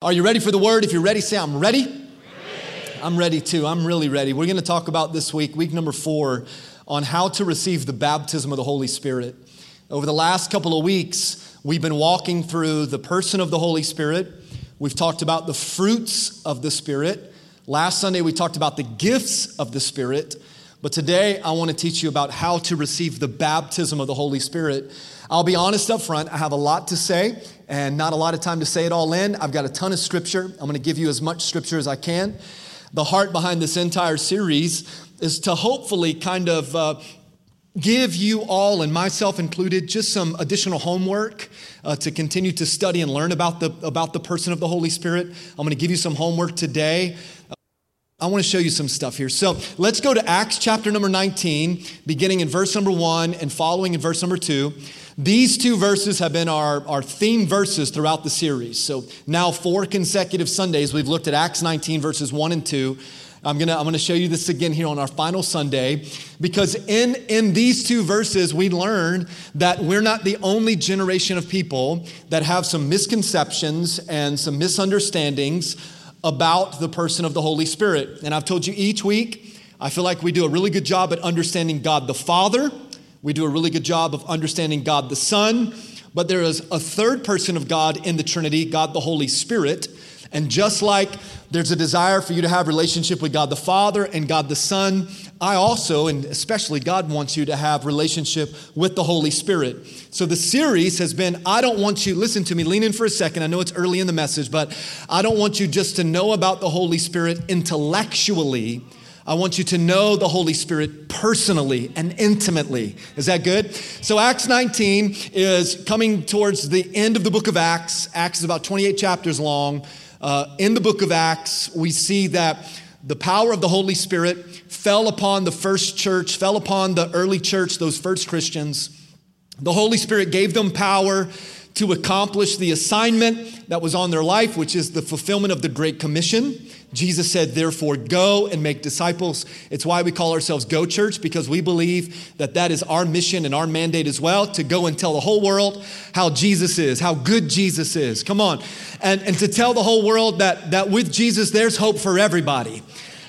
Are you ready for the word? If you're ready, say, I'm ready. I'm ready too. I'm really ready. We're going to talk about this week, week number four, on how to receive the baptism of the Holy Spirit. Over the last couple of weeks, we've been walking through the person of the Holy Spirit. We've talked about the fruits of the Spirit. Last Sunday, we talked about the gifts of the Spirit. But today, I want to teach you about how to receive the baptism of the Holy Spirit. I'll be honest up front, I have a lot to say and not a lot of time to say it all in. I've got a ton of scripture. I'm going to give you as much scripture as I can. The heart behind this entire series is to hopefully kind of uh, give you all, and myself included, just some additional homework uh, to continue to study and learn about the, about the person of the Holy Spirit. I'm going to give you some homework today. I want to show you some stuff here. So let's go to Acts chapter number 19, beginning in verse number 1 and following in verse number 2. These two verses have been our, our theme verses throughout the series. So now, four consecutive Sundays, we've looked at Acts 19, verses 1 and 2. I'm gonna, I'm gonna show you this again here on our final Sunday because in, in these two verses, we learn that we're not the only generation of people that have some misconceptions and some misunderstandings about the person of the Holy Spirit. And I've told you each week, I feel like we do a really good job at understanding God the Father. We do a really good job of understanding God the Son. But there is a third person of God in the Trinity, God the Holy Spirit. And just like there's a desire for you to have relationship with God the Father and God the Son, I also, and especially God wants you to have relationship with the Holy Spirit. So the series has been, I don't want you, listen to me, lean in for a second. I know it's early in the message, but I don't want you just to know about the Holy Spirit intellectually. I want you to know the Holy Spirit personally and intimately. Is that good? So, Acts 19 is coming towards the end of the book of Acts. Acts is about 28 chapters long. Uh, in the book of Acts, we see that the power of the Holy Spirit fell upon the first church, fell upon the early church, those first Christians. The Holy Spirit gave them power to accomplish the assignment that was on their life, which is the fulfillment of the Great Commission. Jesus said, therefore, go and make disciples. It's why we call ourselves Go Church, because we believe that that is our mission and our mandate as well to go and tell the whole world how Jesus is, how good Jesus is. Come on. And, and to tell the whole world that, that with Jesus, there's hope for everybody,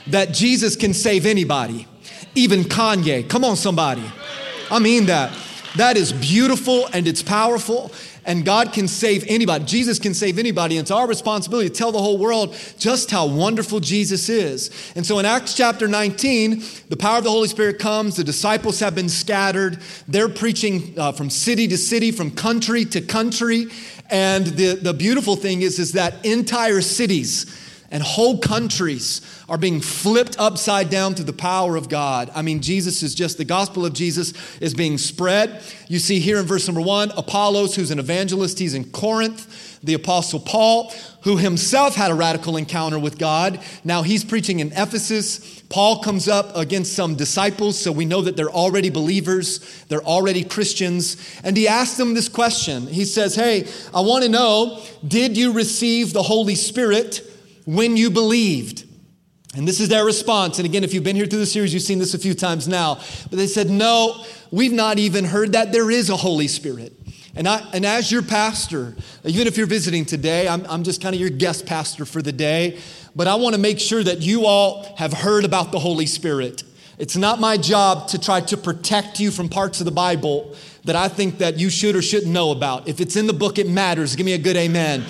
that Jesus can save anybody, even Kanye. Come on, somebody. I mean that. That is beautiful and it's powerful and God can save anybody. Jesus can save anybody. It's our responsibility to tell the whole world just how wonderful Jesus is. And so in Acts chapter 19, the power of the Holy Spirit comes. The disciples have been scattered. They're preaching uh, from city to city, from country to country. And the, the beautiful thing is, is that entire cities, and whole countries are being flipped upside down through the power of God. I mean, Jesus is just the gospel of Jesus is being spread. You see here in verse number one, Apollos, who's an evangelist, he's in Corinth. The apostle Paul, who himself had a radical encounter with God, now he's preaching in Ephesus. Paul comes up against some disciples, so we know that they're already believers, they're already Christians. And he asks them this question. He says, Hey, I want to know, did you receive the Holy Spirit? When you believed. And this is their response. And again, if you've been here through the series, you've seen this a few times now. But they said, No, we've not even heard that there is a Holy Spirit. And, I, and as your pastor, even if you're visiting today, I'm, I'm just kind of your guest pastor for the day, but I want to make sure that you all have heard about the Holy Spirit. It's not my job to try to protect you from parts of the Bible that I think that you should or shouldn't know about. If it's in the book, it matters. Give me a good amen.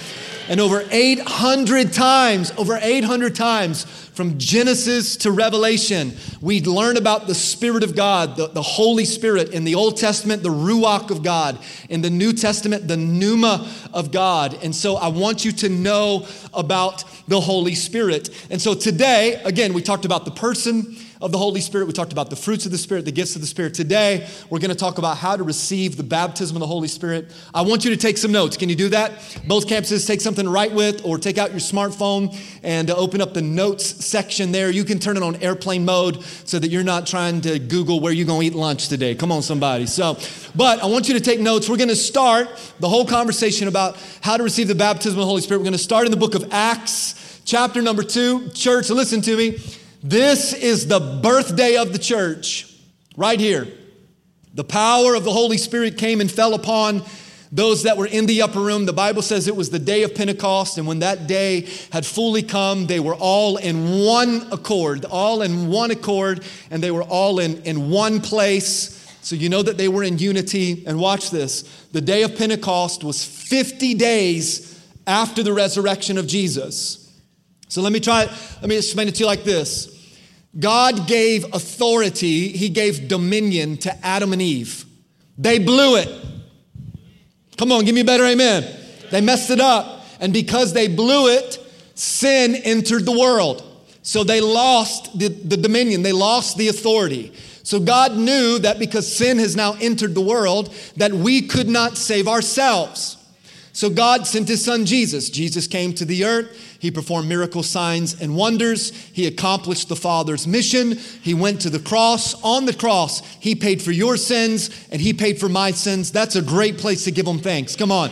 And over 800 times, over 800 times from Genesis to Revelation, we learn about the Spirit of God, the, the Holy Spirit. In the Old Testament, the Ruach of God. In the New Testament, the Pneuma of God. And so I want you to know about the Holy Spirit. And so today, again, we talked about the person of the Holy Spirit. We talked about the fruits of the Spirit, the gifts of the Spirit. Today, we're going to talk about how to receive the baptism of the Holy Spirit. I want you to take some notes. Can you do that? Both campuses, take something to write with or take out your smartphone and uh, open up the notes section there. You can turn it on airplane mode so that you're not trying to Google where you're going to eat lunch today. Come on, somebody. So, but I want you to take notes. We're going to start the whole conversation about how to receive the baptism of the Holy Spirit. We're going to start in the book of Acts, chapter number two. Church, listen to me. This is the birthday of the church, right here. The power of the Holy Spirit came and fell upon those that were in the upper room, the Bible says it was the day of Pentecost. And when that day had fully come, they were all in one accord, all in one accord, and they were all in, in one place. So you know that they were in unity. And watch this the day of Pentecost was 50 days after the resurrection of Jesus. So let me try, let me explain it to you like this God gave authority, He gave dominion to Adam and Eve. They blew it. Come on, give me a better amen. They messed it up. And because they blew it, sin entered the world. So they lost the, the dominion, they lost the authority. So God knew that because sin has now entered the world, that we could not save ourselves. So God sent his son Jesus. Jesus came to the earth. He performed miracle signs and wonders. He accomplished the Father's mission. He went to the cross. On the cross, He paid for your sins and He paid for my sins. That's a great place to give Him thanks. Come on.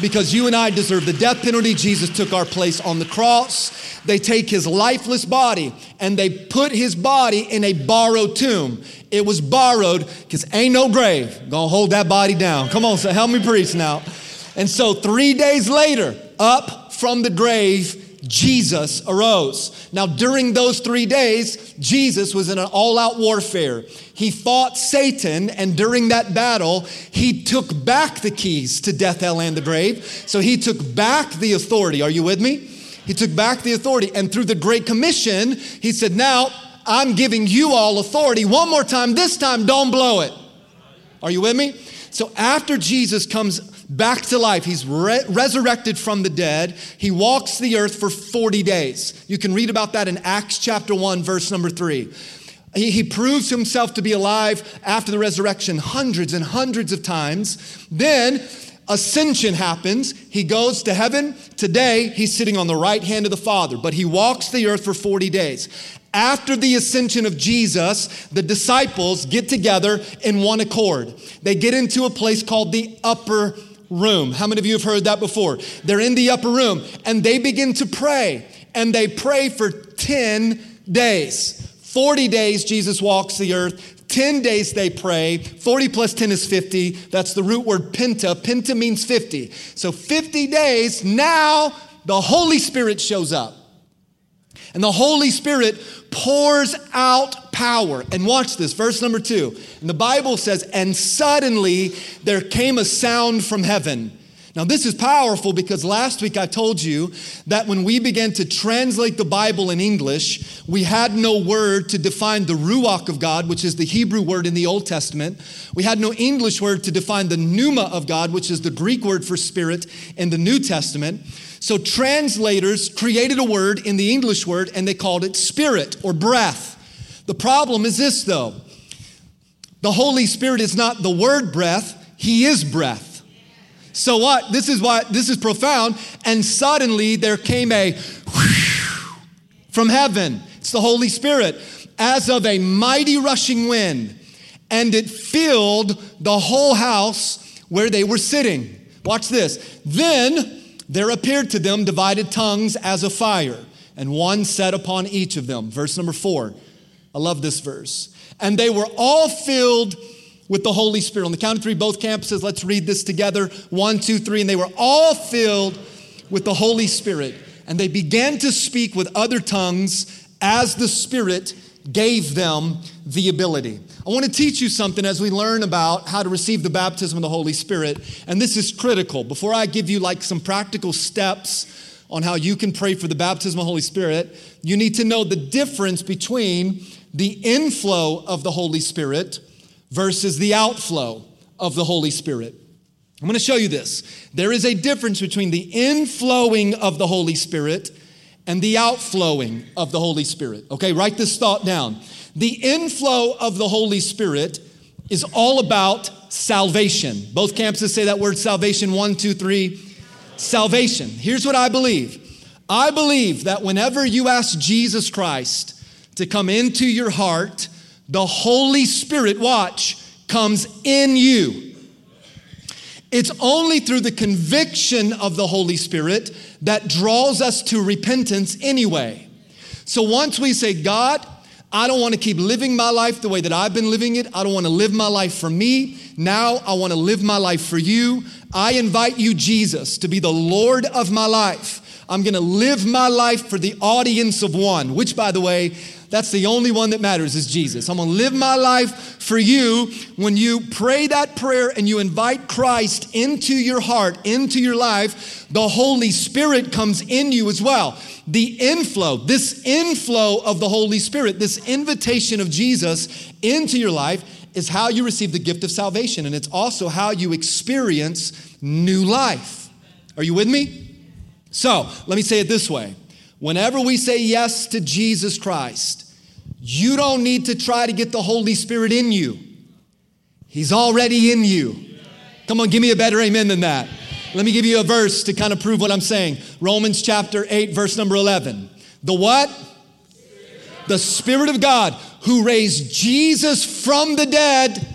Because you and I deserve the death penalty. Jesus took our place on the cross. They take His lifeless body and they put His body in a borrowed tomb. It was borrowed because ain't no grave gonna hold that body down. Come on, so help me preach now. And so three days later, up from the grave, Jesus arose. Now, during those three days, Jesus was in an all out warfare. He fought Satan, and during that battle, he took back the keys to death, hell, and the grave. So he took back the authority. Are you with me? He took back the authority, and through the Great Commission, he said, Now I'm giving you all authority. One more time, this time, don't blow it. Are you with me? So after Jesus comes back to life. He's re- resurrected from the dead. He walks the earth for 40 days. You can read about that in Acts chapter 1, verse number 3. He, he proves himself to be alive after the resurrection hundreds and hundreds of times. Then ascension happens. He goes to heaven. Today, he's sitting on the right hand of the Father, but he walks the earth for 40 days. After the ascension of Jesus, the disciples get together in one accord. They get into a place called the upper room. How many of you have heard that before? They're in the upper room and they begin to pray and they pray for 10 days. 40 days Jesus walks the earth. 10 days they pray. 40 plus 10 is 50. That's the root word penta. Penta means 50. So 50 days, now the Holy Spirit shows up. And the Holy Spirit pours out power. And watch this, verse number two. And the Bible says, And suddenly there came a sound from heaven. Now, this is powerful because last week I told you that when we began to translate the Bible in English, we had no word to define the Ruach of God, which is the Hebrew word in the Old Testament. We had no English word to define the Pneuma of God, which is the Greek word for spirit in the New Testament. So translators created a word in the English word and they called it spirit or breath. The problem is this though. The Holy Spirit is not the word breath, He is breath. So what? This is why this is profound. And suddenly there came a from heaven. It's the Holy Spirit as of a mighty rushing wind, and it filled the whole house where they were sitting. Watch this. Then there appeared to them divided tongues as a fire, and one set upon each of them. Verse number four. I love this verse. And they were all filled with the Holy Spirit. On the count of three, both campuses, let's read this together. One, two, three. And they were all filled with the Holy Spirit. And they began to speak with other tongues as the Spirit gave them the ability. I want to teach you something as we learn about how to receive the baptism of the Holy Spirit. And this is critical. Before I give you like some practical steps on how you can pray for the baptism of the Holy Spirit, you need to know the difference between the inflow of the Holy Spirit versus the outflow of the Holy Spirit. I'm going to show you this. There is a difference between the inflowing of the Holy Spirit and the outflowing of the Holy Spirit. Okay, write this thought down. The inflow of the Holy Spirit is all about salvation. Both campuses say that word salvation one, two, three. Salvation. Here's what I believe I believe that whenever you ask Jesus Christ to come into your heart, the Holy Spirit, watch, comes in you. It's only through the conviction of the Holy Spirit that draws us to repentance anyway. So once we say, God, I don't want to keep living my life the way that I've been living it. I don't want to live my life for me. Now I want to live my life for you. I invite you, Jesus, to be the Lord of my life. I'm going to live my life for the audience of one, which, by the way, that's the only one that matters is Jesus. I'm going to live my life for you. When you pray that prayer and you invite Christ into your heart, into your life, the Holy Spirit comes in you as well. The inflow, this inflow of the Holy Spirit, this invitation of Jesus into your life is how you receive the gift of salvation. And it's also how you experience new life. Are you with me? So let me say it this way whenever we say yes to Jesus Christ, you don't need to try to get the Holy Spirit in you, He's already in you. Come on, give me a better amen than that. Let me give you a verse to kind of prove what I'm saying. Romans chapter 8, verse number 11. The what? The Spirit of God who raised Jesus from the dead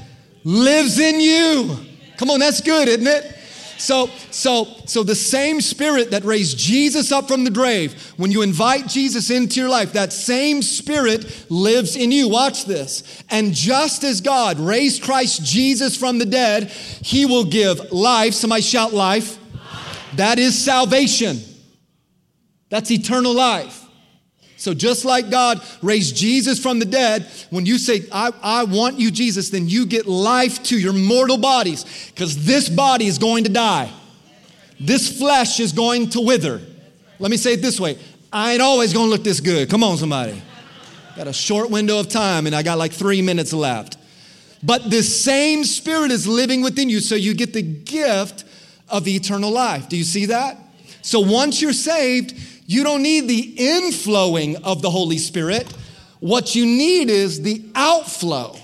lives in you. Come on, that's good, isn't it? So, so, so the same spirit that raised Jesus up from the grave, when you invite Jesus into your life, that same spirit lives in you. Watch this. And just as God raised Christ Jesus from the dead, he will give life. Somebody shout life. That is salvation. That's eternal life. So, just like God raised Jesus from the dead, when you say, I, I want you, Jesus, then you get life to your mortal bodies because this body is going to die. This flesh is going to wither. Let me say it this way I ain't always going to look this good. Come on, somebody. Got a short window of time and I got like three minutes left. But the same spirit is living within you, so you get the gift of eternal life. Do you see that? So once you're saved, you don't need the inflowing of the Holy Spirit. What you need is the outflow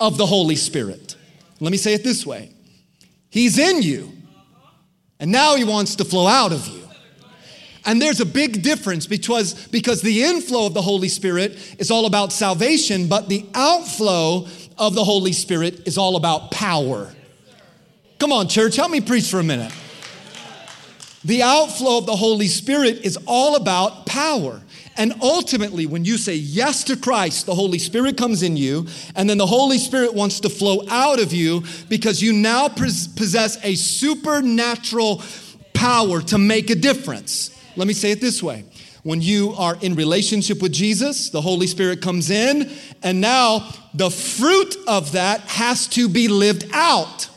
of the Holy Spirit. Let me say it this way He's in you, and now He wants to flow out of you. And there's a big difference because, because the inflow of the Holy Spirit is all about salvation, but the outflow of the Holy Spirit is all about power. Come on, church, help me preach for a minute. The outflow of the Holy Spirit is all about power. And ultimately, when you say yes to Christ, the Holy Spirit comes in you, and then the Holy Spirit wants to flow out of you because you now possess a supernatural power to make a difference. Let me say it this way. When you are in relationship with Jesus, the Holy Spirit comes in, and now the fruit of that has to be lived out.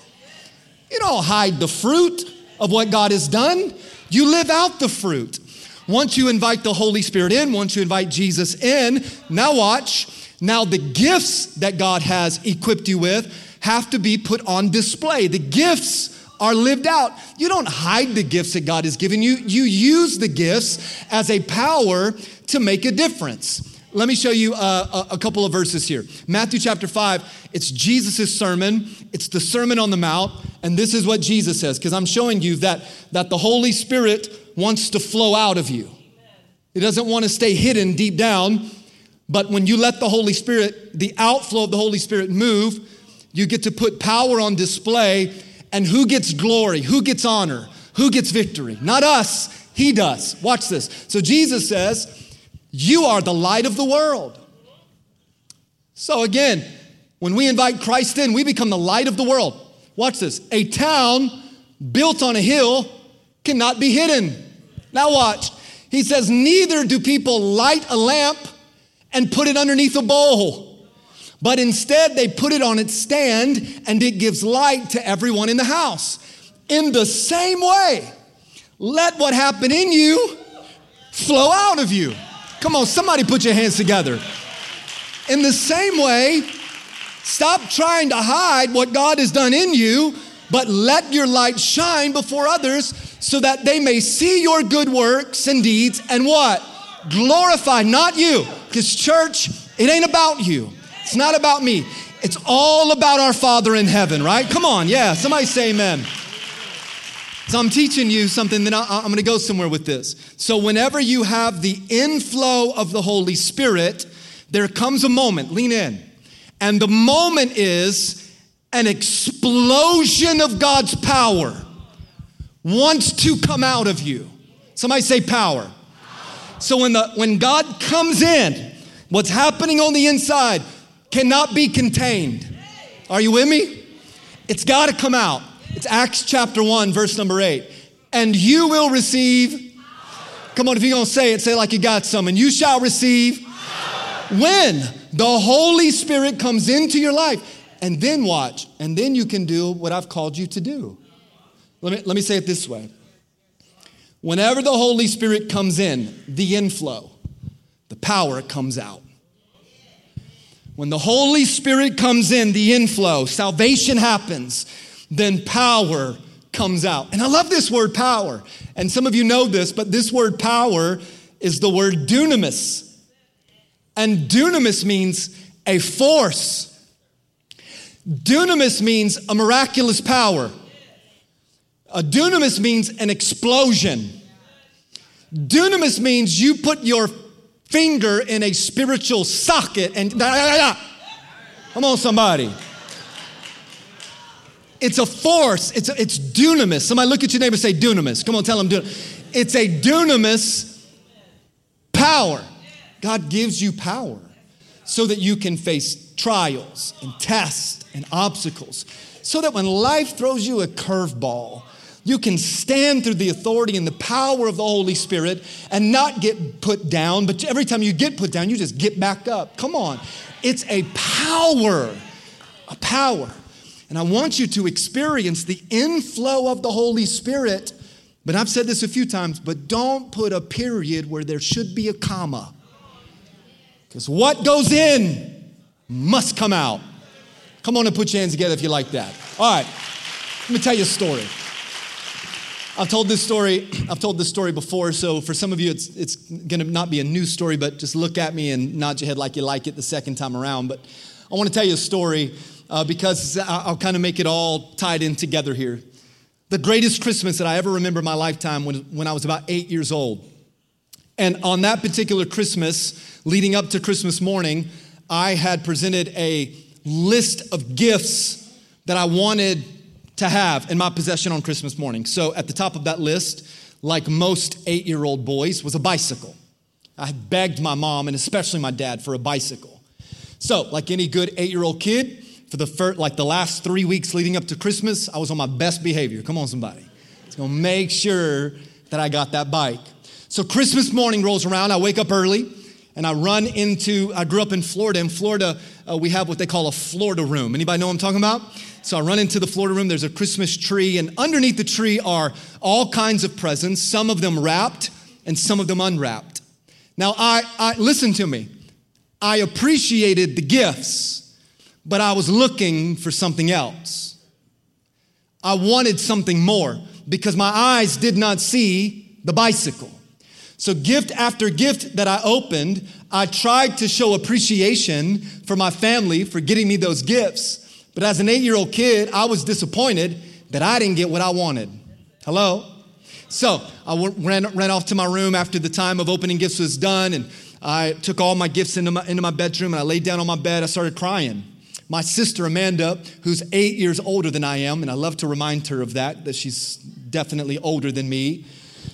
You don't hide the fruit of what God has done. You live out the fruit. Once you invite the Holy Spirit in, once you invite Jesus in, now watch. Now, the gifts that God has equipped you with have to be put on display. The gifts are lived out. You don't hide the gifts that God has given you, you use the gifts as a power to make a difference. Let me show you a, a, couple of verses here. Matthew chapter 5, it's Jesus' sermon. It's the Sermon on the Mount. And this is what Jesus says, because I'm showing you that, that the Holy Spirit wants to flow out of you. He doesn't want to stay hidden deep down. But when you let the Holy Spirit, the outflow of the Holy Spirit move, you get to put power on display. And who gets glory? Who gets honor? Who gets victory? Not us. He does. Watch this. So Jesus says, you are the light of the world. So again, when we invite Christ in, we become the light of the world. Watch this. A town built on a hill cannot be hidden. Now, watch. He says, Neither do people light a lamp and put it underneath a bowl, but instead they put it on its stand and it gives light to everyone in the house. In the same way, let what happened in you flow out of you. Come on, somebody put your hands together. In the same way, stop trying to hide what God has done in you, but let your light shine before others so that they may see your good works and deeds and what? Glorify, not you. Because, church, it ain't about you. It's not about me. It's all about our Father in heaven, right? Come on, yeah. Somebody say amen. So I'm teaching you something that I, am going to go somewhere with this. So whenever you have the inflow of the Holy Spirit, there comes a moment, lean in. And the moment is an explosion of God's power wants to come out of you. Somebody say power. So when the when God comes in, what's happening on the inside cannot be contained. Are you with me? It's got to come out. It's Acts chapter 1, verse number 8. And you will receive. Come on, if you're going to say it, say it like you got some. And you shall receive. When the Holy Spirit comes into your life. And then watch. And then you can do what I've called you to do. Let me, let me say it this way. Whenever the Holy Spirit comes in, the inflow, the power comes out. When the Holy Spirit comes in, the inflow, salvation happens, then power comes out. And I love this word power. And some of you know this, but this word power is the word dunamis. And dunamis means a force. Dunamis means a miraculous power. A dunamis means an explosion. Dunamis means you put your finger in a spiritual socket and da, da, da, come on somebody it's a force it's, a, it's dunamis somebody look at your neighbor and say dunamis come on tell them dunamis. it's a dunamis power god gives you power so that you can face trials and tests and obstacles so that when life throws you a curveball you can stand through the authority and the power of the Holy Spirit and not get put down, but every time you get put down, you just get back up. Come on. It's a power, a power. And I want you to experience the inflow of the Holy Spirit. But I've said this a few times, but don't put a period where there should be a comma. Because what goes in must come out. Come on and put your hands together if you like that. All right, let me tell you a story. I've told this story. I've told this story before, so for some of you, it's it's going to not be a new story, but just look at me and nod your head like you like it the second time around. But I want to tell you a story uh, because I'll kind of make it all tied in together here. The greatest Christmas that I ever remember in my lifetime when, when I was about eight years old. And on that particular Christmas, leading up to Christmas morning, I had presented a list of gifts that I wanted to have in my possession on Christmas morning. So at the top of that list, like most eight year old boys, was a bicycle. I had begged my mom and especially my dad for a bicycle. So, like any good eight year old kid, for the first, like the last three weeks leading up to Christmas, I was on my best behavior. Come on, somebody. It's gonna make sure that I got that bike. So Christmas morning rolls around. I wake up early and I run into. I grew up in Florida. In Florida, uh, we have what they call a Florida room. Anybody know what I'm talking about? So I run into the Florida room. There's a Christmas tree, and underneath the tree are all kinds of presents, some of them wrapped and some of them unwrapped. Now, I, I listen to me. I appreciated the gifts, but I was looking for something else. I wanted something more because my eyes did not see the bicycle. So, gift after gift that I opened, I tried to show appreciation for my family for getting me those gifts. But as an eight year old kid, I was disappointed that I didn't get what I wanted. Hello? So I ran, ran off to my room after the time of opening gifts was done, and I took all my gifts into my, into my bedroom and I laid down on my bed. I started crying. My sister Amanda, who's eight years older than I am, and I love to remind her of that, that she's definitely older than me.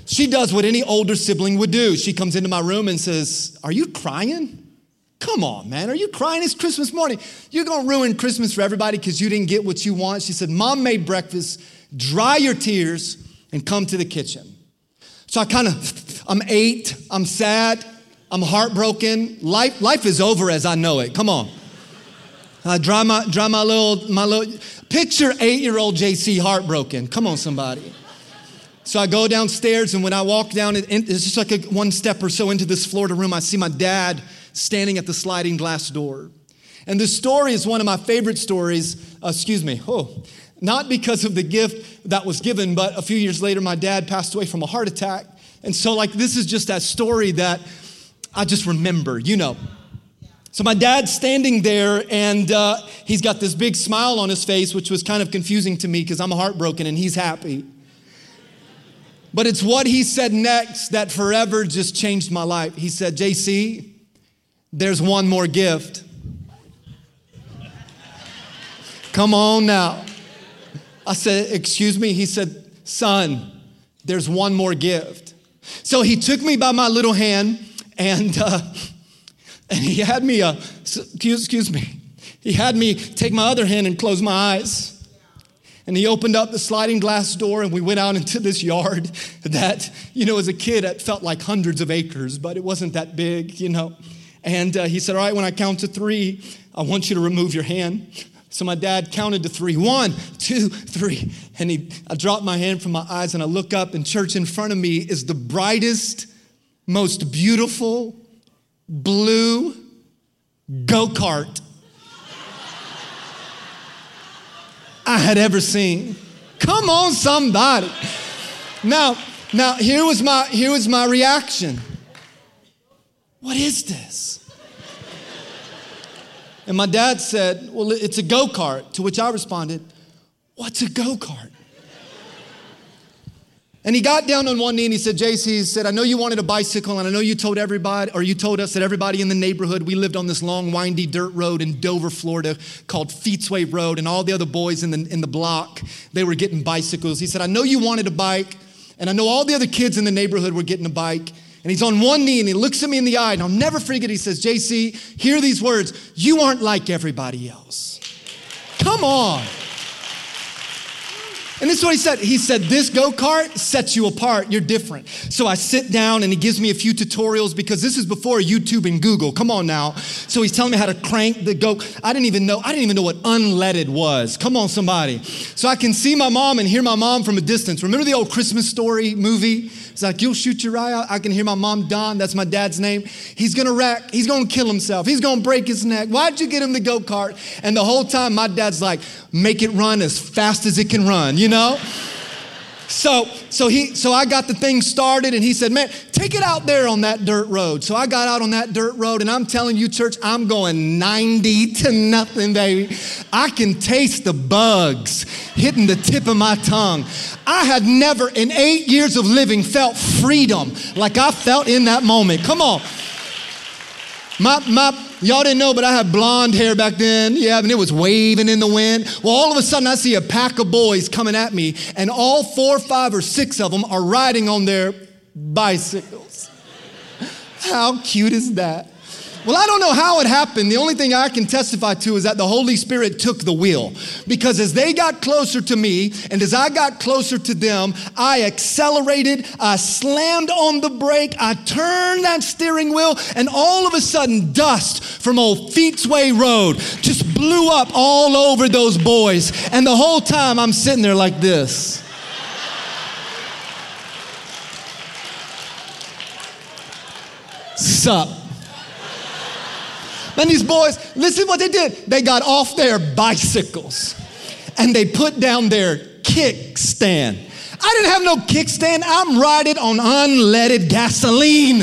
She does what any older sibling would do. She comes into my room and says, Are you crying? Come on, man. Are you crying? It's Christmas morning. You're going to ruin Christmas for everybody because you didn't get what you want. She said, Mom made breakfast. Dry your tears and come to the kitchen. So I kind of, I'm eight. I'm sad. I'm heartbroken. Life, life is over as I know it. Come on. I dry my, dry my little, my little, picture eight year old JC heartbroken. Come on, somebody. So I go downstairs, and when I walk down, it's just like a one step or so into this Florida room. I see my dad standing at the sliding glass door. And this story is one of my favorite stories, uh, excuse me, oh, not because of the gift that was given, but a few years later, my dad passed away from a heart attack. And so, like, this is just that story that I just remember, you know. So, my dad's standing there and uh, he's got this big smile on his face, which was kind of confusing to me because I'm heartbroken and he's happy. But it's what he said next that forever just changed my life. He said, JC, there's one more gift. Come on now. I said, Excuse me? He said, Son, there's one more gift. So he took me by my little hand and, uh, and he had me, uh, excuse, excuse me, he had me take my other hand and close my eyes. And he opened up the sliding glass door, and we went out into this yard that, you know, as a kid, it felt like hundreds of acres, but it wasn't that big, you know. And uh, he said, All right, when I count to three, I want you to remove your hand. So my dad counted to three. One, two, three. And he, I dropped my hand from my eyes and I look up, and church in front of me is the brightest, most beautiful blue go kart I had ever seen. Come on, somebody. Now, now here was my here was my reaction. What is this? And my dad said, Well, it's a go kart. To which I responded, What's a go kart? And he got down on one knee and he said, JC, he said, I know you wanted a bicycle and I know you told everybody, or you told us that everybody in the neighborhood, we lived on this long, windy dirt road in Dover, Florida called Feetsway Road, and all the other boys in the, in the block, they were getting bicycles. He said, I know you wanted a bike, and I know all the other kids in the neighborhood were getting a bike. And he's on one knee and he looks at me in the eye, and I'll never forget, he says, JC, hear these words, you aren't like everybody else. Come on. And this is what he said. He said, This go kart sets you apart. You're different. So I sit down and he gives me a few tutorials because this is before YouTube and Google. Come on now. So he's telling me how to crank the go. I didn't even know, I didn't even know what unleaded was. Come on, somebody. So I can see my mom and hear my mom from a distance. Remember the old Christmas story movie? It's like, You'll shoot your eye out. I can hear my mom, Don. That's my dad's name. He's gonna wreck. He's gonna kill himself. He's gonna break his neck. Why'd you get him the go kart? And the whole time, my dad's like, Make it run as fast as it can run. You know? So, so he, so I got the thing started, and he said, "Man, take it out there on that dirt road." So I got out on that dirt road, and I'm telling you, church, I'm going 90 to nothing, baby. I can taste the bugs hitting the tip of my tongue. I had never, in eight years of living, felt freedom like I felt in that moment. Come on. My, my, y'all didn't know, but I had blonde hair back then. Yeah, and it was waving in the wind. Well, all of a sudden, I see a pack of boys coming at me, and all four, five, or six of them are riding on their bicycles. How cute is that? Well, I don't know how it happened. The only thing I can testify to is that the Holy Spirit took the wheel. Because as they got closer to me and as I got closer to them, I accelerated, I slammed on the brake, I turned that steering wheel, and all of a sudden, dust from old Feetsway Road just blew up all over those boys. And the whole time I'm sitting there like this. Sup? And these boys, listen what they did. They got off their bicycles and they put down their kickstand. I didn't have no kickstand. I'm riding on unleaded gasoline.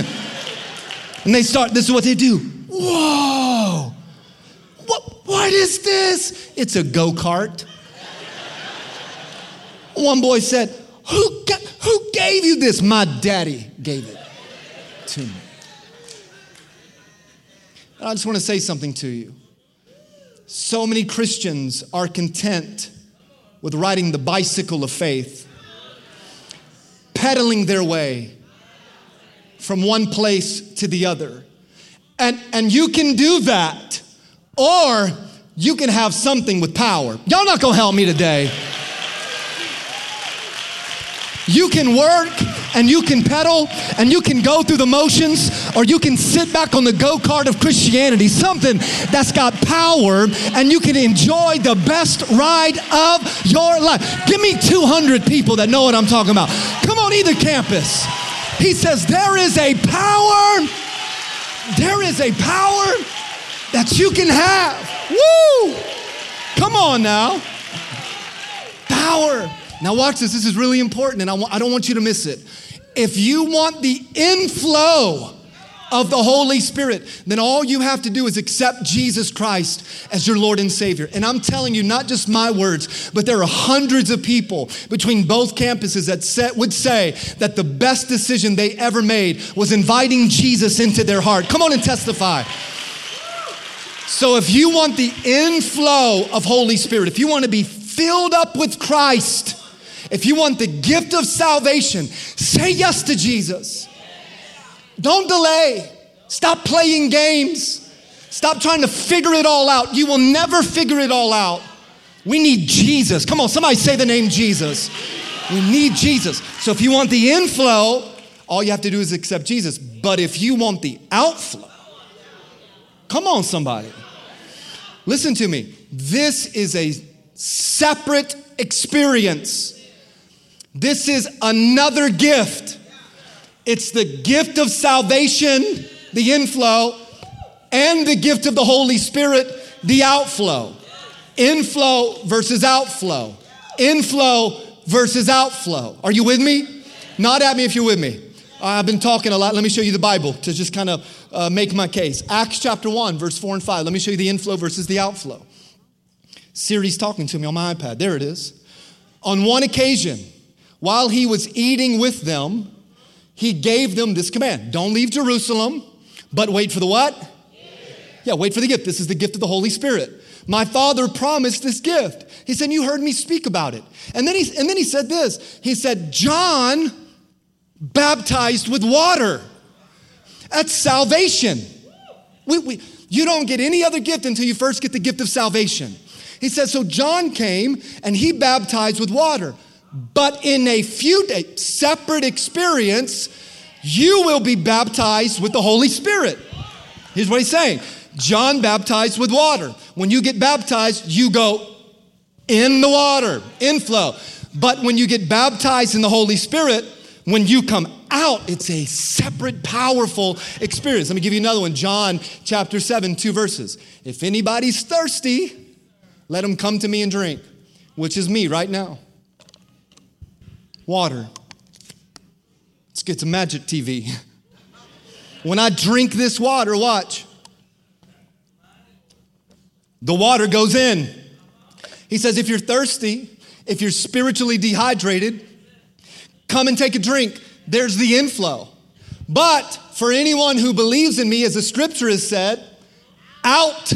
And they start, this is what they do. Whoa. What, what is this? It's a go kart. One boy said, who, who gave you this? My daddy gave it to me. I just want to say something to you. So many Christians are content with riding the bicycle of faith, pedaling their way from one place to the other. And, and you can do that, or you can have something with power. Y'all not gonna help me today. You can work and you can pedal and you can go through the motions or you can sit back on the go kart of Christianity, something that's got power and you can enjoy the best ride of your life. Give me 200 people that know what I'm talking about. Come on, either campus. He says, There is a power, there is a power that you can have. Woo! Come on now. Power. Now, watch this. This is really important, and I, I don't want you to miss it. If you want the inflow of the Holy Spirit, then all you have to do is accept Jesus Christ as your Lord and Savior. And I'm telling you, not just my words, but there are hundreds of people between both campuses that would say that the best decision they ever made was inviting Jesus into their heart. Come on and testify. So if you want the inflow of Holy Spirit, if you want to be filled up with Christ, if you want the gift of salvation, say yes to Jesus. Don't delay. Stop playing games. Stop trying to figure it all out. You will never figure it all out. We need Jesus. Come on, somebody say the name Jesus. We need Jesus. So if you want the inflow, all you have to do is accept Jesus. But if you want the outflow, come on, somebody. Listen to me. This is a separate experience. This is another gift. It's the gift of salvation, the inflow, and the gift of the Holy Spirit, the outflow. Inflow versus outflow. Inflow versus outflow. Are you with me? Not at me if you're with me. I've been talking a lot. Let me show you the Bible to just kind of uh, make my case. Acts chapter 1, verse 4 and 5. Let me show you the inflow versus the outflow. Siri's talking to me on my iPad. There it is. On one occasion, while he was eating with them, he gave them this command Don't leave Jerusalem, but wait for the what? Yeah, wait for the gift. This is the gift of the Holy Spirit. My father promised this gift. He said, You heard me speak about it. And then he, and then he said this He said, John baptized with water. That's salvation. We, we, you don't get any other gift until you first get the gift of salvation. He says, So John came and he baptized with water. But in a few days, separate experience, you will be baptized with the Holy Spirit. Here's what he's saying John baptized with water. When you get baptized, you go in the water, inflow. But when you get baptized in the Holy Spirit, when you come out, it's a separate, powerful experience. Let me give you another one John chapter 7, two verses. If anybody's thirsty, let him come to me and drink, which is me right now. Water. Let's get to Magic TV. When I drink this water, watch. The water goes in. He says, if you're thirsty, if you're spiritually dehydrated, come and take a drink. There's the inflow. But for anyone who believes in me, as the scripture has said, out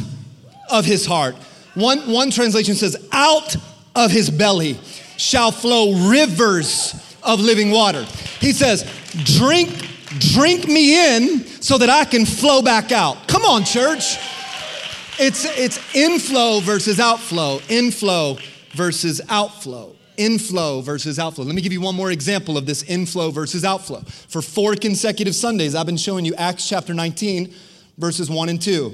of his heart. One, one translation says, out of his belly shall flow rivers of living water. He says, drink, drink me in so that I can flow back out. Come on, church. It's, it's inflow versus outflow, inflow versus outflow, inflow versus outflow. Let me give you one more example of this inflow versus outflow. For four consecutive Sundays, I've been showing you Acts chapter 19, verses 1 and 2.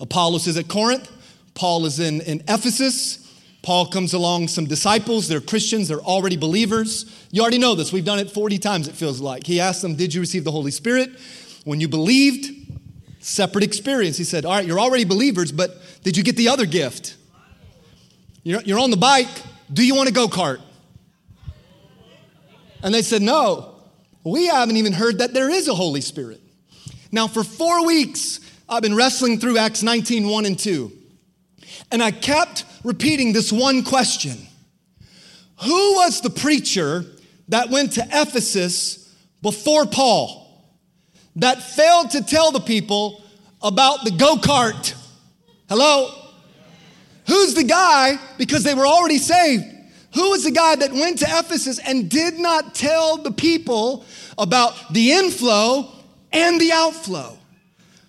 Apollos is at Corinth, Paul is in, in Ephesus. Paul comes along some disciples, they're Christians, they're already believers. You already know this, we've done it 40 times, it feels like. He asked them, Did you receive the Holy Spirit? When you believed, separate experience. He said, All right, you're already believers, but did you get the other gift? You're, you're on the bike. Do you want a go kart? And they said, No, we haven't even heard that there is a Holy Spirit. Now, for four weeks, I've been wrestling through Acts 19 1 and 2. And I kept repeating this one question Who was the preacher that went to Ephesus before Paul? that failed to tell the people about the go kart. Hello? Who's the guy, because they were already saved, who was the guy that went to Ephesus and did not tell the people about the inflow and the outflow?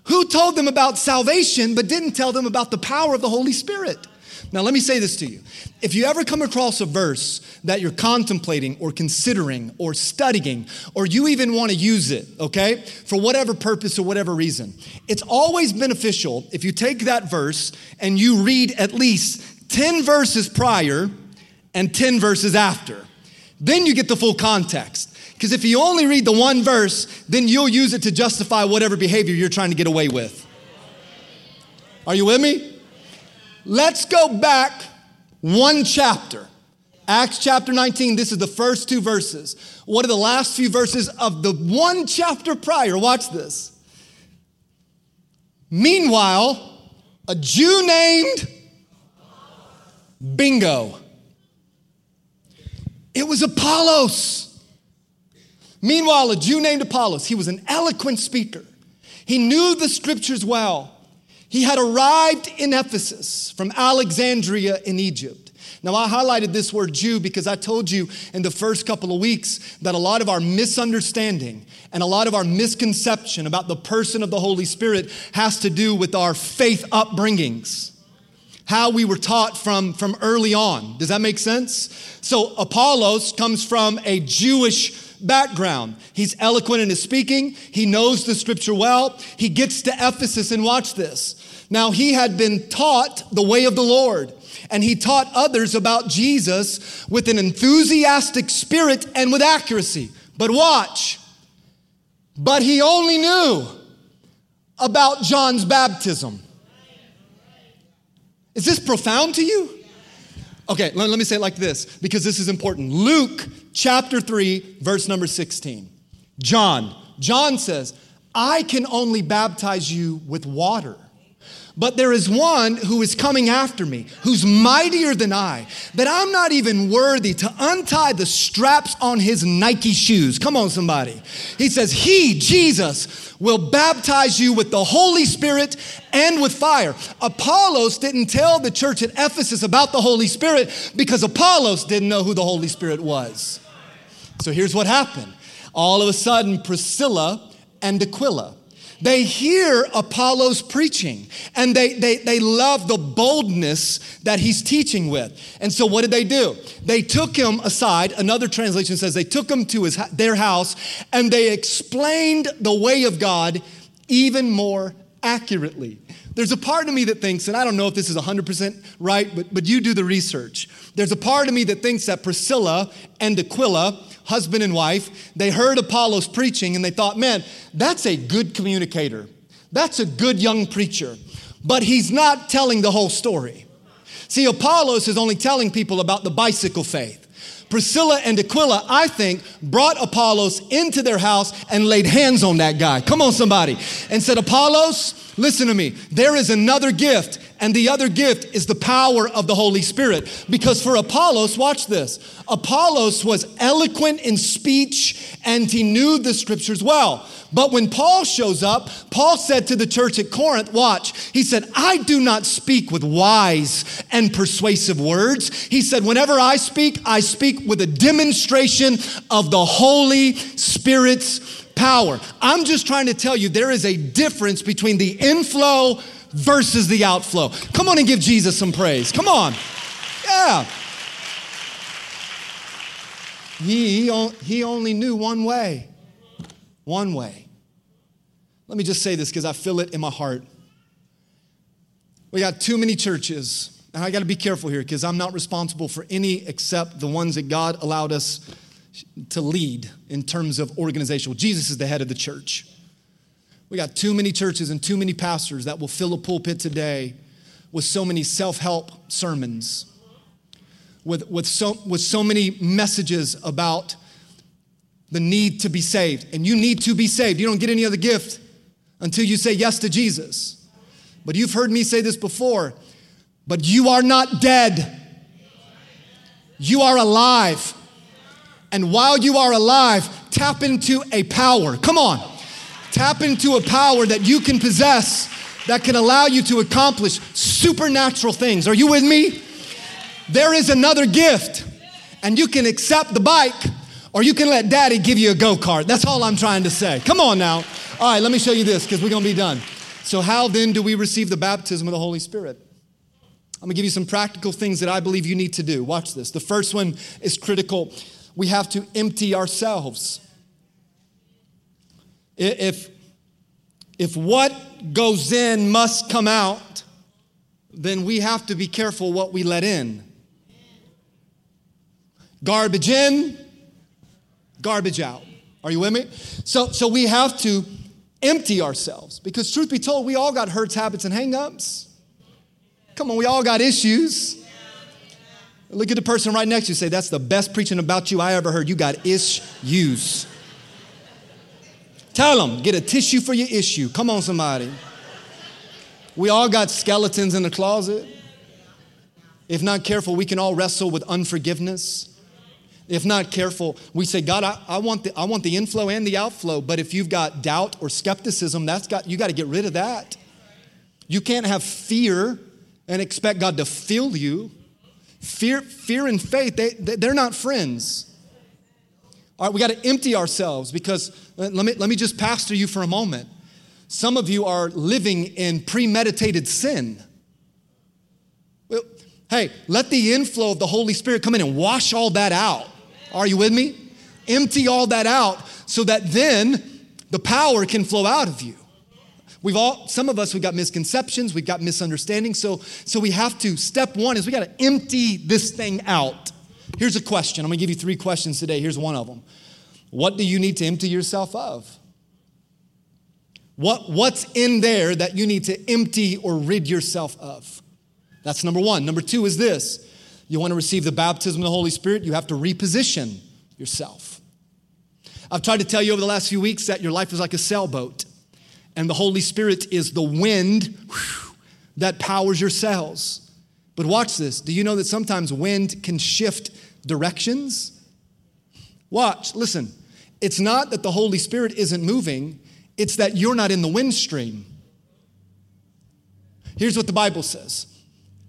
Who told them about salvation but didn't tell them about the power of the Holy Spirit? Now, let me say this to you. If you ever come across a verse that you're contemplating or considering or studying, or you even want to use it, okay, for whatever purpose or whatever reason, it's always beneficial if you take that verse and you read at least 10 verses prior and 10 verses after. Then you get the full context. Because if you only read the one verse, then you'll use it to justify whatever behavior you're trying to get away with. Are you with me? Let's go back one chapter. Acts chapter 19, this is the first two verses. What are the last few verses of the one chapter prior? Watch this. Meanwhile, a Jew named Bingo. It was Apollos. Meanwhile, a Jew named Apollos, he was an eloquent speaker. He knew the scriptures well. He had arrived in Ephesus from Alexandria in Egypt. Now, I highlighted this word Jew because I told you in the first couple of weeks that a lot of our misunderstanding and a lot of our misconception about the person of the Holy Spirit has to do with our faith upbringings how we were taught from, from early on. Does that make sense? So, Apollos comes from a Jewish background. He's eloquent in his speaking, he knows the scripture well. He gets to Ephesus and watch this. Now, he had been taught the way of the Lord, and he taught others about Jesus with an enthusiastic spirit and with accuracy. But watch, but he only knew about John's baptism. Is this profound to you? Okay, let, me say it like this because this is important. Luke chapter 3, verse number 16. John, John says, I can only baptize you with water. But there is one who is coming after me, who's mightier than I, that I'm not even worthy to untie the straps on his Nike shoes. Come on, somebody. He says, He, Jesus, will baptize you with the Holy Spirit and with fire. Apollos didn't tell the church at Ephesus about the Holy Spirit because Apollos didn't know who the Holy Spirit was. So here's what happened. All of a sudden, Priscilla and Aquila, they hear Apollos preaching and they, they, they love the boldness that he's teaching with. And so, what did they do? They took him aside. Another translation says they took him to his, their house and they explained the way of God even more accurately. There's a part of me that thinks, and I don't know if this is 100% right, but, but you do the research. There's a part of me that thinks that Priscilla and Aquila husband and wife, they heard Apollos preaching and they thought, man, that's a good communicator. That's a good young preacher. But he's not telling the whole story. See, Apollos is only telling people about the bicycle faith. Priscilla and Aquila, I think, brought Apollos into their house and laid hands on that guy. Come on, somebody. And said, Apollos, listen to me. There is another gift, and the other gift is the power of the Holy Spirit. Because for Apollos, watch this Apollos was eloquent in speech and he knew the scriptures well. But when Paul shows up, Paul said to the church at Corinth, Watch, he said, I do not speak with wise and persuasive words. He said, Whenever I speak, I speak with a demonstration of the Holy Spirit's power. I'm just trying to tell you there is a difference between the inflow versus the outflow. Come on and give Jesus some praise. Come on. Yeah. He, he only knew one way. One way. Let me just say this because I feel it in my heart. We got too many churches, and I got to be careful here because I'm not responsible for any except the ones that God allowed us to lead in terms of organizational. Jesus is the head of the church. We got too many churches and too many pastors that will fill a pulpit today with so many self help sermons, with, with, so, with so many messages about the need to be saved. And you need to be saved. You don't get any other gift until you say yes to Jesus. But you've heard me say this before, but you are not dead. You are alive. And while you are alive, tap into a power. Come on. Tap into a power that you can possess that can allow you to accomplish supernatural things. Are you with me? There is another gift, and you can accept the bike or you can let daddy give you a go kart. That's all I'm trying to say. Come on now. All right, let me show you this because we're going to be done. So, how then do we receive the baptism of the Holy Spirit? I'm going to give you some practical things that I believe you need to do. Watch this. The first one is critical. We have to empty ourselves. If, if what goes in must come out, then we have to be careful what we let in. Garbage in, garbage out. Are you with me? So, so we have to empty ourselves because, truth be told, we all got hurts, habits, and hangups. Come on, we all got issues. Look at the person right next to you. Say, "That's the best preaching about you I ever heard. You got ish issues." Tell them, get a tissue for your issue. Come on, somebody. We all got skeletons in the closet. If not careful, we can all wrestle with unforgiveness. If not careful, we say, God, I, I, want the, I want the inflow and the outflow. But if you've got doubt or skepticism, that's got, you got to get rid of that. You can't have fear and expect God to fill you. Fear, fear and faith, they, they're not friends. All right, we got to empty ourselves because uh, let me, let me just pastor you for a moment. Some of you are living in premeditated sin. Well, Hey, let the inflow of the Holy Spirit come in and wash all that out. Are you with me? Empty all that out so that then the power can flow out of you. We've all, some of us, we've got misconceptions, we've got misunderstandings. So, so we have to, step one is we got to empty this thing out. Here's a question. I'm going to give you three questions today. Here's one of them. What do you need to empty yourself of? What, what's in there that you need to empty or rid yourself of? That's number one. Number two is this you want to receive the baptism of the Holy Spirit, you have to reposition yourself. I've tried to tell you over the last few weeks that your life is like a sailboat, and the Holy Spirit is the wind whew, that powers your sails. But watch this. Do you know that sometimes wind can shift directions? Watch, listen. It's not that the Holy Spirit isn't moving, it's that you're not in the wind stream. Here's what the Bible says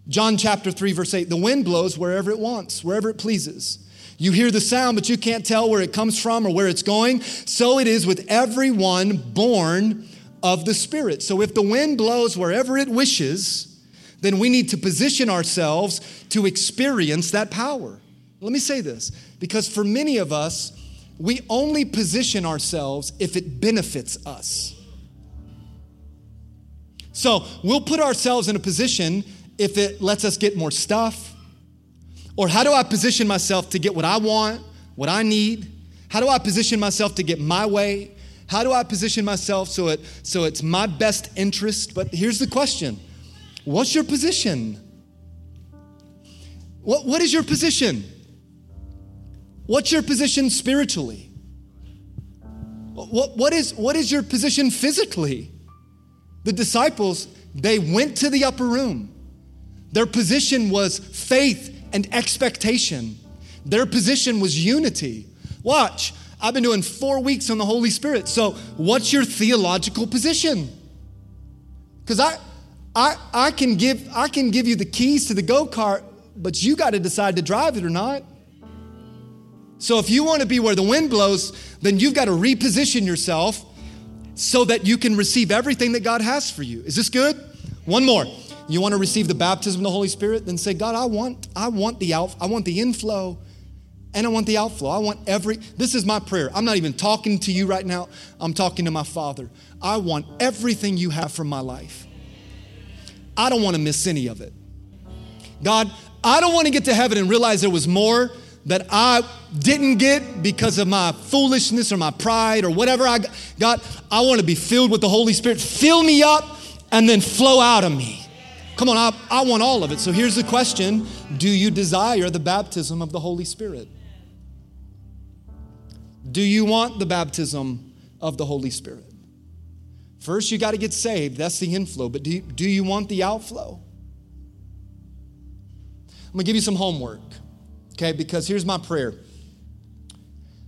John chapter 3, verse 8 The wind blows wherever it wants, wherever it pleases. You hear the sound, but you can't tell where it comes from or where it's going. So it is with everyone born of the Spirit. So if the wind blows wherever it wishes, then we need to position ourselves to experience that power. Let me say this because for many of us, we only position ourselves if it benefits us. So we'll put ourselves in a position if it lets us get more stuff. Or how do I position myself to get what I want, what I need? How do I position myself to get my way? How do I position myself so, it, so it's my best interest? But here's the question What's your position? What, what is your position? What's your position spiritually? What, what, is, what is your position physically? The disciples, they went to the upper room. Their position was faith and expectation. Their position was unity. Watch, I've been doing four weeks on the Holy Spirit. So, what's your theological position? Because I, I, I, can give, I can give you the keys to the go kart, but you got to decide to drive it or not. So if you want to be where the wind blows, then you've got to reposition yourself so that you can receive everything that God has for you. Is this good? One more. You want to receive the baptism of the Holy Spirit? Then say, God, I want, I want the out, I want the inflow and I want the outflow. I want every, this is my prayer. I'm not even talking to you right now. I'm talking to my Father. I want everything you have for my life. I don't want to miss any of it. God, I don't want to get to heaven and realize there was more that I didn't get because of my foolishness or my pride or whatever I got. I want to be filled with the Holy Spirit. Fill me up and then flow out of me. Come on, I, I want all of it. So here's the question Do you desire the baptism of the Holy Spirit? Do you want the baptism of the Holy Spirit? First, you got to get saved. That's the inflow. But do you, do you want the outflow? I'm going to give you some homework okay? Because here's my prayer.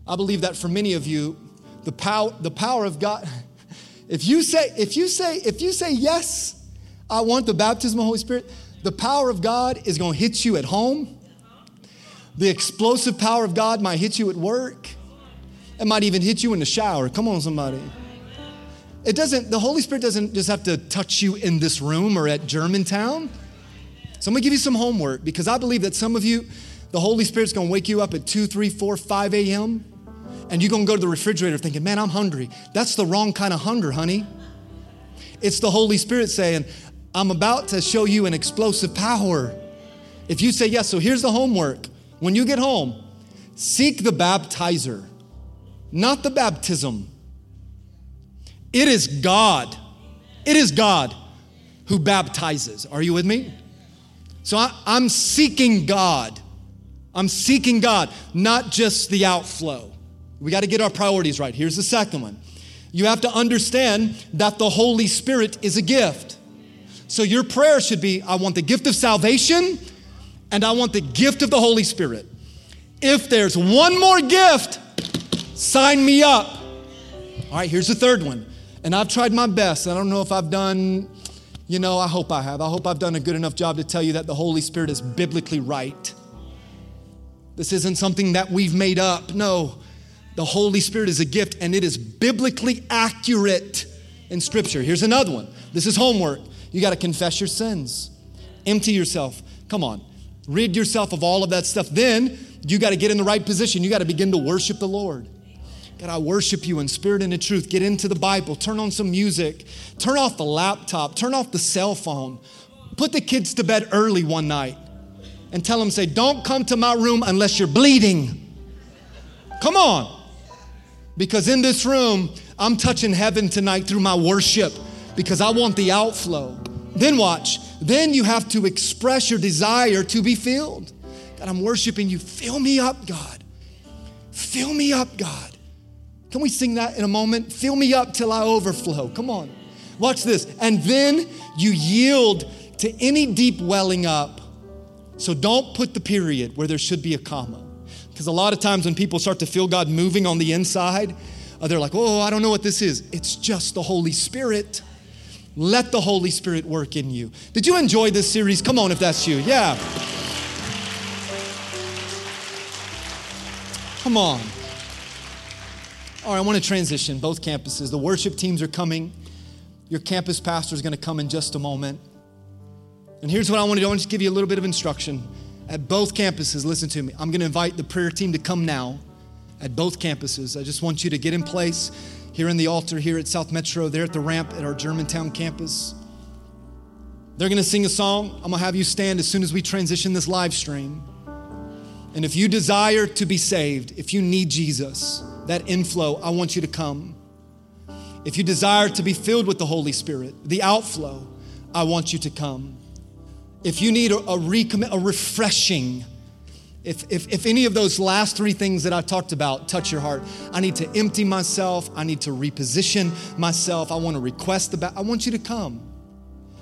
I believe that for many of you, the power, the power of God, if you say, if you say, if you say yes, I want the baptism of the Holy Spirit, the power of God is going to hit you at home. The explosive power of God might hit you at work. It might even hit you in the shower. Come on, somebody. It doesn't, the Holy Spirit doesn't just have to touch you in this room or at Germantown. So I'm gonna give you some homework because I believe that some of you, the Holy Spirit's gonna wake you up at 2, 3, 4, 5 a.m. and you're gonna go to the refrigerator thinking, man, I'm hungry. That's the wrong kind of hunger, honey. It's the Holy Spirit saying, I'm about to show you an explosive power. If you say yes, so here's the homework. When you get home, seek the baptizer, not the baptism. It is God. It is God who baptizes. Are you with me? So I, am seeking God. I'm seeking God, not just the outflow. We got to get our priorities right. Here's the second one you have to understand that the Holy Spirit is a gift. So your prayer should be I want the gift of salvation and I want the gift of the Holy Spirit. If there's one more gift, sign me up. All right, here's the third one. And I've tried my best. I don't know if I've done, you know, I hope I have. I hope I've done a good enough job to tell you that the Holy Spirit is biblically right. This isn't something that we've made up. No, the Holy Spirit is a gift and it is biblically accurate in Scripture. Here's another one. This is homework. You got to confess your sins, empty yourself. Come on. Rid yourself of all of that stuff. Then you got to get in the right position. You got to begin to worship the Lord. God, I worship you in spirit and in truth. Get into the Bible, turn on some music, turn off the laptop, turn off the cell phone. Put the kids to bed early one night and tell them, say, don't come to my room unless you're bleeding. Come on. Because in this room, I'm touching heaven tonight through my worship because I want the outflow. Then watch. Then you have to express your desire to be filled. God, I'm worshiping you. Fill me up, God. Fill me up, God. Can we sing that in a moment? Fill me up till I overflow. Come on. Watch this. And then you yield to any deep welling up. So don't put the period where there should be a comma. Because a lot of times when people start to feel God moving on the inside, uh, they're like, oh, I don't know what this is. It's just the Holy Spirit. Let the Holy Spirit work in you. Did you enjoy this series? Come on, if that's you. Yeah. Come on. All right, I want to transition both campuses. The worship teams are coming. Your campus pastor is going to come in just a moment. And here's what I want to do I want to give you a little bit of instruction. At both campuses, listen to me. I'm going to invite the prayer team to come now at both campuses. I just want you to get in place here in the altar here at South Metro, there at the ramp at our Germantown campus. They're going to sing a song. I'm going to have you stand as soon as we transition this live stream. And if you desire to be saved, if you need Jesus, that inflow, I want you to come. If you desire to be filled with the Holy Spirit, the outflow, I want you to come. If you need a, a, recommit, a refreshing, if, if, if any of those last three things that I talked about touch your heart, I need to empty myself. I need to reposition myself. I want to request the, ba- I want you to come.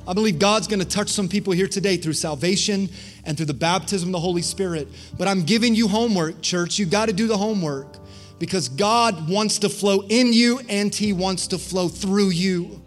I believe God's going to touch some people here today through salvation and through the baptism of the Holy Spirit. But I'm giving you homework, church. You got to do the homework because God wants to flow in you and He wants to flow through you.